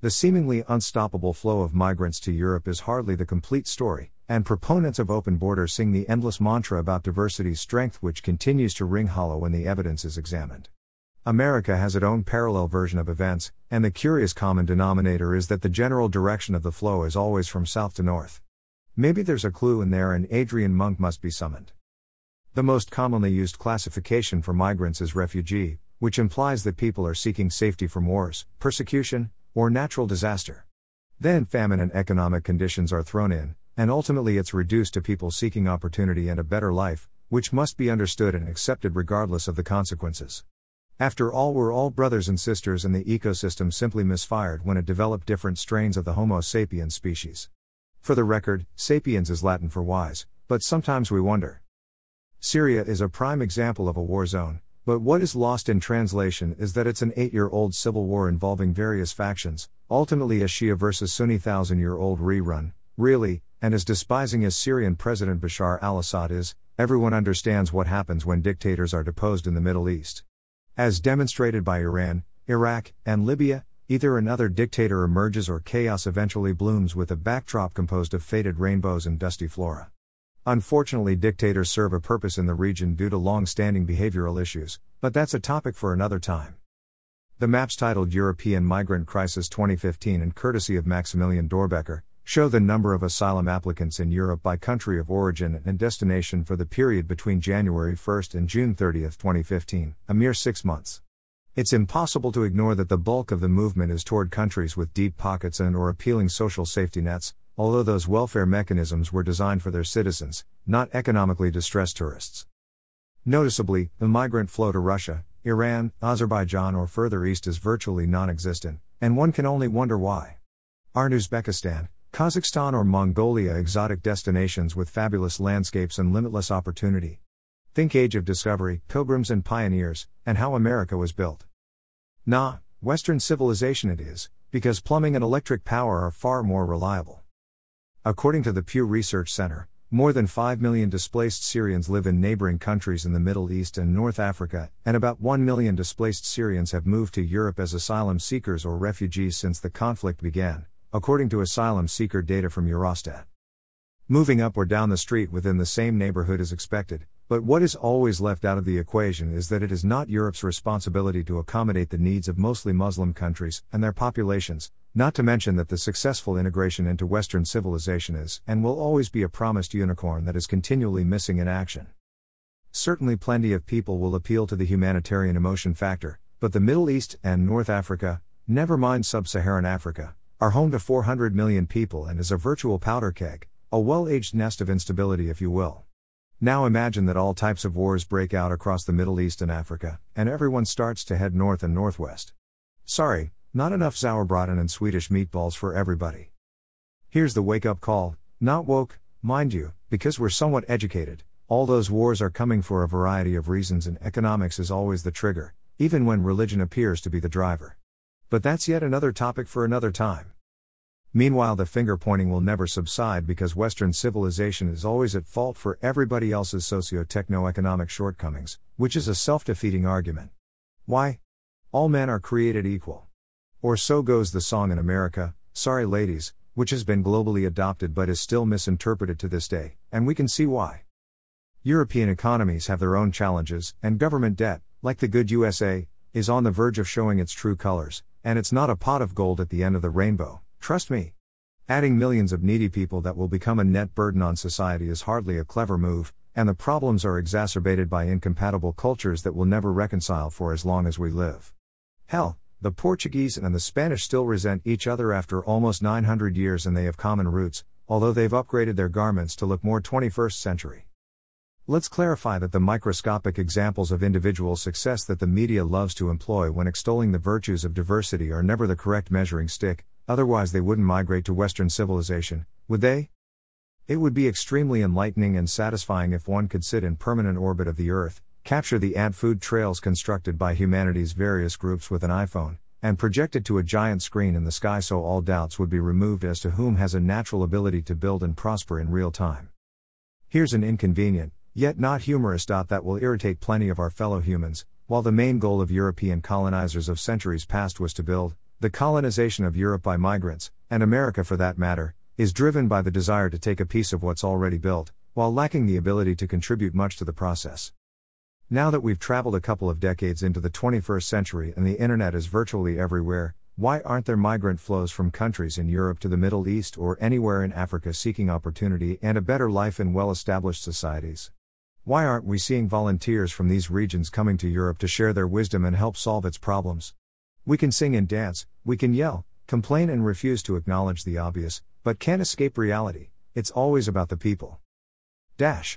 The seemingly unstoppable flow of migrants to Europe is hardly the complete story, and proponents of open borders sing the endless mantra about diversity's strength, which continues to ring hollow when the evidence is examined. America has its own parallel version of events, and the curious common denominator is that the general direction of the flow is always from south to north. Maybe there's a clue in there and Adrian Monk must be summoned. The most commonly used classification for migrants is refugee, which implies that people are seeking safety from wars, persecution, or natural disaster. Then famine and economic conditions are thrown in, and ultimately it's reduced to people seeking opportunity and a better life, which must be understood and accepted regardless of the consequences. After all, we're all brothers and sisters, and the ecosystem simply misfired when it developed different strains of the Homo sapiens species. For the record, sapiens is Latin for wise, but sometimes we wonder. Syria is a prime example of a war zone, but what is lost in translation is that it's an eight year old civil war involving various factions, ultimately a Shia versus Sunni thousand year old rerun, really, and as despising as Syrian President Bashar al Assad is, everyone understands what happens when dictators are deposed in the Middle East. As demonstrated by Iran, Iraq, and Libya, either another dictator emerges or chaos eventually blooms with a backdrop composed of faded rainbows and dusty flora. Unfortunately, dictators serve a purpose in the region due to long standing behavioral issues, but that's a topic for another time. The maps titled European Migrant Crisis 2015 and courtesy of Maximilian Dörrbecker, show the number of asylum applicants in Europe by country of origin and destination for the period between January 1 and June 30, 2015, a mere six months. It's impossible to ignore that the bulk of the movement is toward countries with deep pockets and or appealing social safety nets, although those welfare mechanisms were designed for their citizens, not economically distressed tourists. Noticeably, the migrant flow to Russia, Iran, Azerbaijan or further east is virtually non-existent, and one can only wonder why. Are Uzbekistan, Kazakhstan or Mongolia exotic destinations with fabulous landscapes and limitless opportunity. Think Age of Discovery, Pilgrims and Pioneers, and how America was built. Nah, Western civilization it is, because plumbing and electric power are far more reliable. According to the Pew Research Center, more than 5 million displaced Syrians live in neighboring countries in the Middle East and North Africa, and about 1 million displaced Syrians have moved to Europe as asylum seekers or refugees since the conflict began, according to asylum seeker data from Eurostat. Moving up or down the street within the same neighborhood is expected, but what is always left out of the equation is that it is not Europe's responsibility to accommodate the needs of mostly Muslim countries and their populations, not to mention that the successful integration into Western civilization is and will always be a promised unicorn that is continually missing in action. Certainly, plenty of people will appeal to the humanitarian emotion factor, but the Middle East and North Africa, never mind Sub Saharan Africa, are home to 400 million people and is a virtual powder keg, a well aged nest of instability, if you will. Now imagine that all types of wars break out across the Middle East and Africa, and everyone starts to head north and northwest. Sorry, not enough sauerbraten and Swedish meatballs for everybody. Here's the wake up call not woke, mind you, because we're somewhat educated. All those wars are coming for a variety of reasons, and economics is always the trigger, even when religion appears to be the driver. But that's yet another topic for another time. Meanwhile, the finger pointing will never subside because Western civilization is always at fault for everybody else's socio techno economic shortcomings, which is a self defeating argument. Why? All men are created equal. Or so goes the song in America, Sorry Ladies, which has been globally adopted but is still misinterpreted to this day, and we can see why. European economies have their own challenges, and government debt, like the good USA, is on the verge of showing its true colors, and it's not a pot of gold at the end of the rainbow, trust me. Adding millions of needy people that will become a net burden on society is hardly a clever move, and the problems are exacerbated by incompatible cultures that will never reconcile for as long as we live. Hell, the Portuguese and the Spanish still resent each other after almost 900 years and they have common roots, although they've upgraded their garments to look more 21st century. Let's clarify that the microscopic examples of individual success that the media loves to employ when extolling the virtues of diversity are never the correct measuring stick, otherwise, they wouldn't migrate to Western civilization, would they? It would be extremely enlightening and satisfying if one could sit in permanent orbit of the Earth, capture the ant food trails constructed by humanity's various groups with an iPhone, and project it to a giant screen in the sky so all doubts would be removed as to whom has a natural ability to build and prosper in real time. Here's an inconvenient, Yet not humorous. Dot that will irritate plenty of our fellow humans, while the main goal of European colonizers of centuries past was to build, the colonization of Europe by migrants, and America for that matter, is driven by the desire to take a piece of what's already built, while lacking the ability to contribute much to the process. Now that we've traveled a couple of decades into the 21st century and the internet is virtually everywhere, why aren't there migrant flows from countries in Europe to the Middle East or anywhere in Africa seeking opportunity and a better life in well established societies? Why aren't we seeing volunteers from these regions coming to Europe to share their wisdom and help solve its problems? We can sing and dance, we can yell, complain, and refuse to acknowledge the obvious, but can't escape reality it's always about the people. Dash.